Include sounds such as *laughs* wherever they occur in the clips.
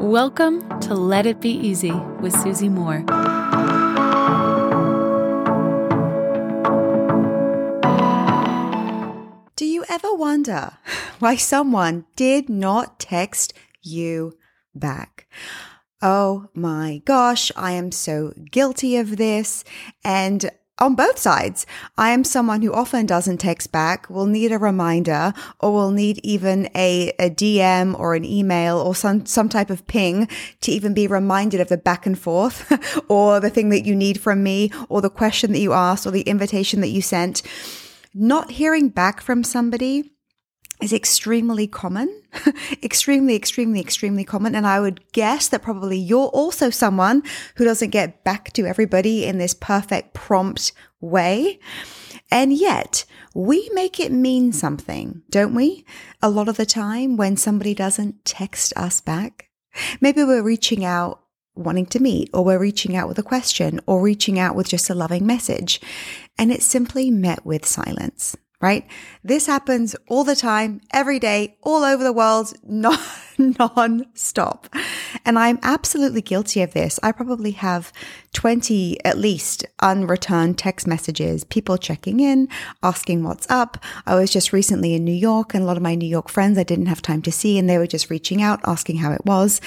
Welcome to Let It Be Easy with Susie Moore. Do you ever wonder why someone did not text you back? Oh my gosh, I am so guilty of this. And on both sides. I am someone who often doesn't text back, will need a reminder, or will need even a, a DM or an email or some, some type of ping to even be reminded of the back and forth *laughs* or the thing that you need from me or the question that you asked or the invitation that you sent. Not hearing back from somebody is extremely common, *laughs* extremely, extremely, extremely common. And I would guess that probably you're also someone who doesn't get back to everybody in this perfect prompt way. And yet we make it mean something, don't we? A lot of the time when somebody doesn't text us back, maybe we're reaching out wanting to meet, or we're reaching out with a question, or reaching out with just a loving message. And it's simply met with silence right? This happens all the time, every day, all over the world, *laughs* non stop. And I'm absolutely guilty of this. I probably have 20 at least unreturned text messages, people checking in, asking what's up. I was just recently in New York and a lot of my New York friends I didn't have time to see and they were just reaching out, asking how it was.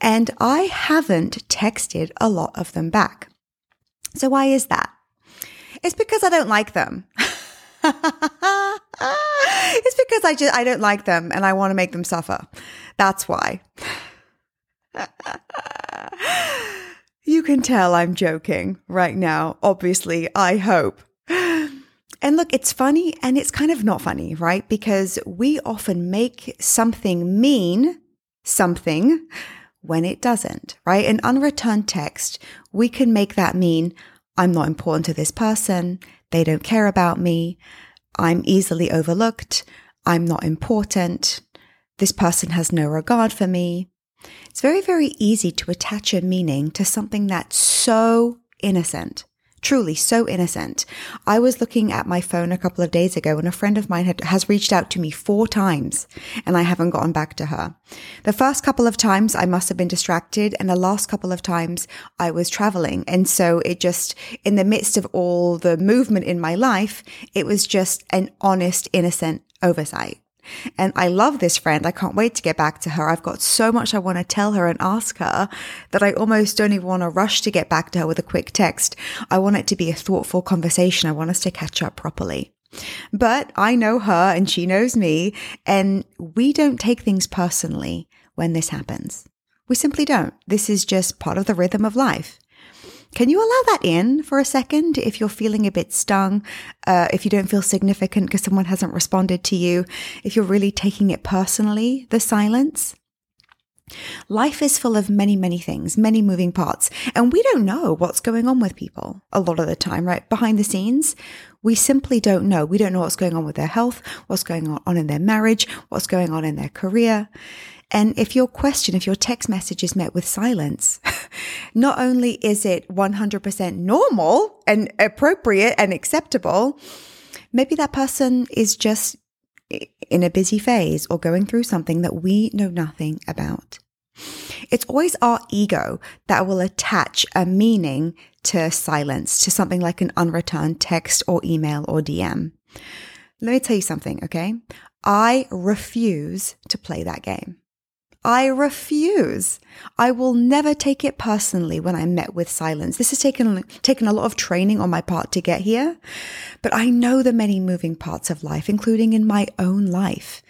And I haven't texted a lot of them back. So why is that? It's because I don't like them. *laughs* it's because I just I don't like them and I want to make them suffer. That's why. *laughs* you can tell I'm joking right now. Obviously, I hope. And look, it's funny and it's kind of not funny, right? Because we often make something mean something when it doesn't, right? An unreturned text, we can make that mean I'm not important to this person. They don't care about me. I'm easily overlooked. I'm not important. This person has no regard for me. It's very, very easy to attach a meaning to something that's so innocent. Truly so innocent. I was looking at my phone a couple of days ago and a friend of mine had, has reached out to me four times and I haven't gotten back to her. The first couple of times I must have been distracted and the last couple of times I was traveling. And so it just, in the midst of all the movement in my life, it was just an honest, innocent oversight. And I love this friend. I can't wait to get back to her. I've got so much I want to tell her and ask her that I almost don't even want to rush to get back to her with a quick text. I want it to be a thoughtful conversation. I want us to catch up properly. But I know her and she knows me, and we don't take things personally when this happens. We simply don't. This is just part of the rhythm of life. Can you allow that in for a second if you're feeling a bit stung, uh, if you don't feel significant because someone hasn't responded to you, if you're really taking it personally, the silence? Life is full of many, many things, many moving parts, and we don't know what's going on with people a lot of the time, right? Behind the scenes, we simply don't know. We don't know what's going on with their health, what's going on in their marriage, what's going on in their career. And if your question, if your text message is met with silence, *laughs* not only is it 100% normal and appropriate and acceptable, maybe that person is just in a busy phase or going through something that we know nothing about. It's always our ego that will attach a meaning to silence, to something like an unreturned text or email or DM. Let me tell you something, okay? I refuse to play that game. I refuse. I will never take it personally when I'm met with silence. This has taken, taken a lot of training on my part to get here, but I know the many moving parts of life, including in my own life.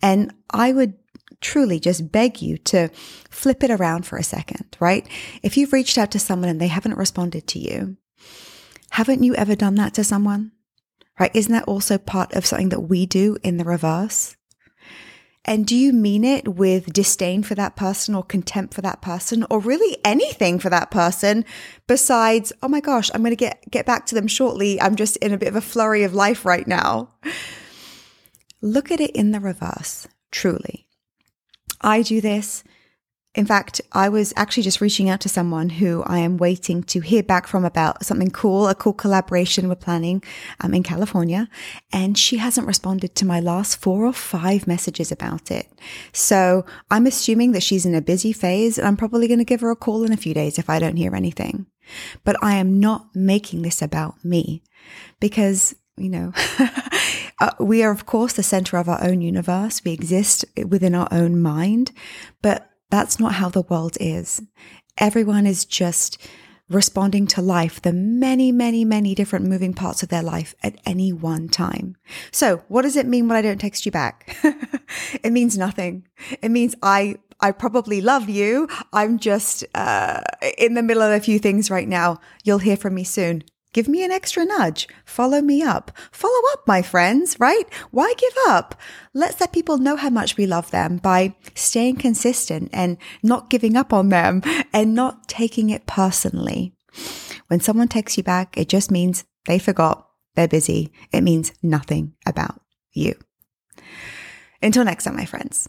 And I would truly just beg you to flip it around for a second, right? If you've reached out to someone and they haven't responded to you, haven't you ever done that to someone? Right? Isn't that also part of something that we do in the reverse? And do you mean it with disdain for that person or contempt for that person or really anything for that person besides, oh my gosh, I'm going to get, get back to them shortly. I'm just in a bit of a flurry of life right now. Look at it in the reverse, truly. I do this In fact, I was actually just reaching out to someone who I am waiting to hear back from about something cool, a cool collaboration we're planning um, in California. And she hasn't responded to my last four or five messages about it. So I'm assuming that she's in a busy phase and I'm probably going to give her a call in a few days if I don't hear anything. But I am not making this about me because, you know, *laughs* uh, we are, of course, the center of our own universe. We exist within our own mind, but that's not how the world is. Everyone is just responding to life, the many, many, many different moving parts of their life at any one time. So what does it mean when I don't text you back? *laughs* it means nothing. It means I, I probably love you. I'm just, uh, in the middle of a few things right now. You'll hear from me soon. Give me an extra nudge. Follow me up. Follow up, my friends, right? Why give up? Let's let people know how much we love them by staying consistent and not giving up on them *laughs* and not taking it personally. When someone texts you back, it just means they forgot, they're busy. It means nothing about you. Until next time, my friends